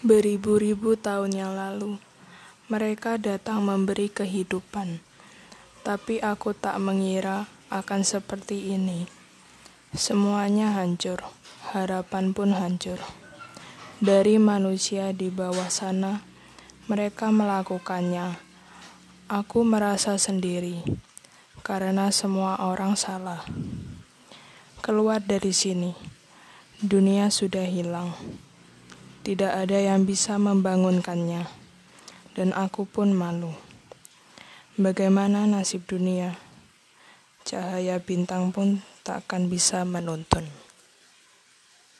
Beribu-ribu tahun yang lalu, mereka datang memberi kehidupan, tapi aku tak mengira akan seperti ini. Semuanya hancur, harapan pun hancur. Dari manusia di bawah sana, mereka melakukannya. Aku merasa sendiri karena semua orang salah. Keluar dari sini, dunia sudah hilang. Tidak ada yang bisa membangunkannya, dan aku pun malu. Bagaimana nasib dunia? Cahaya bintang pun takkan bisa menuntun.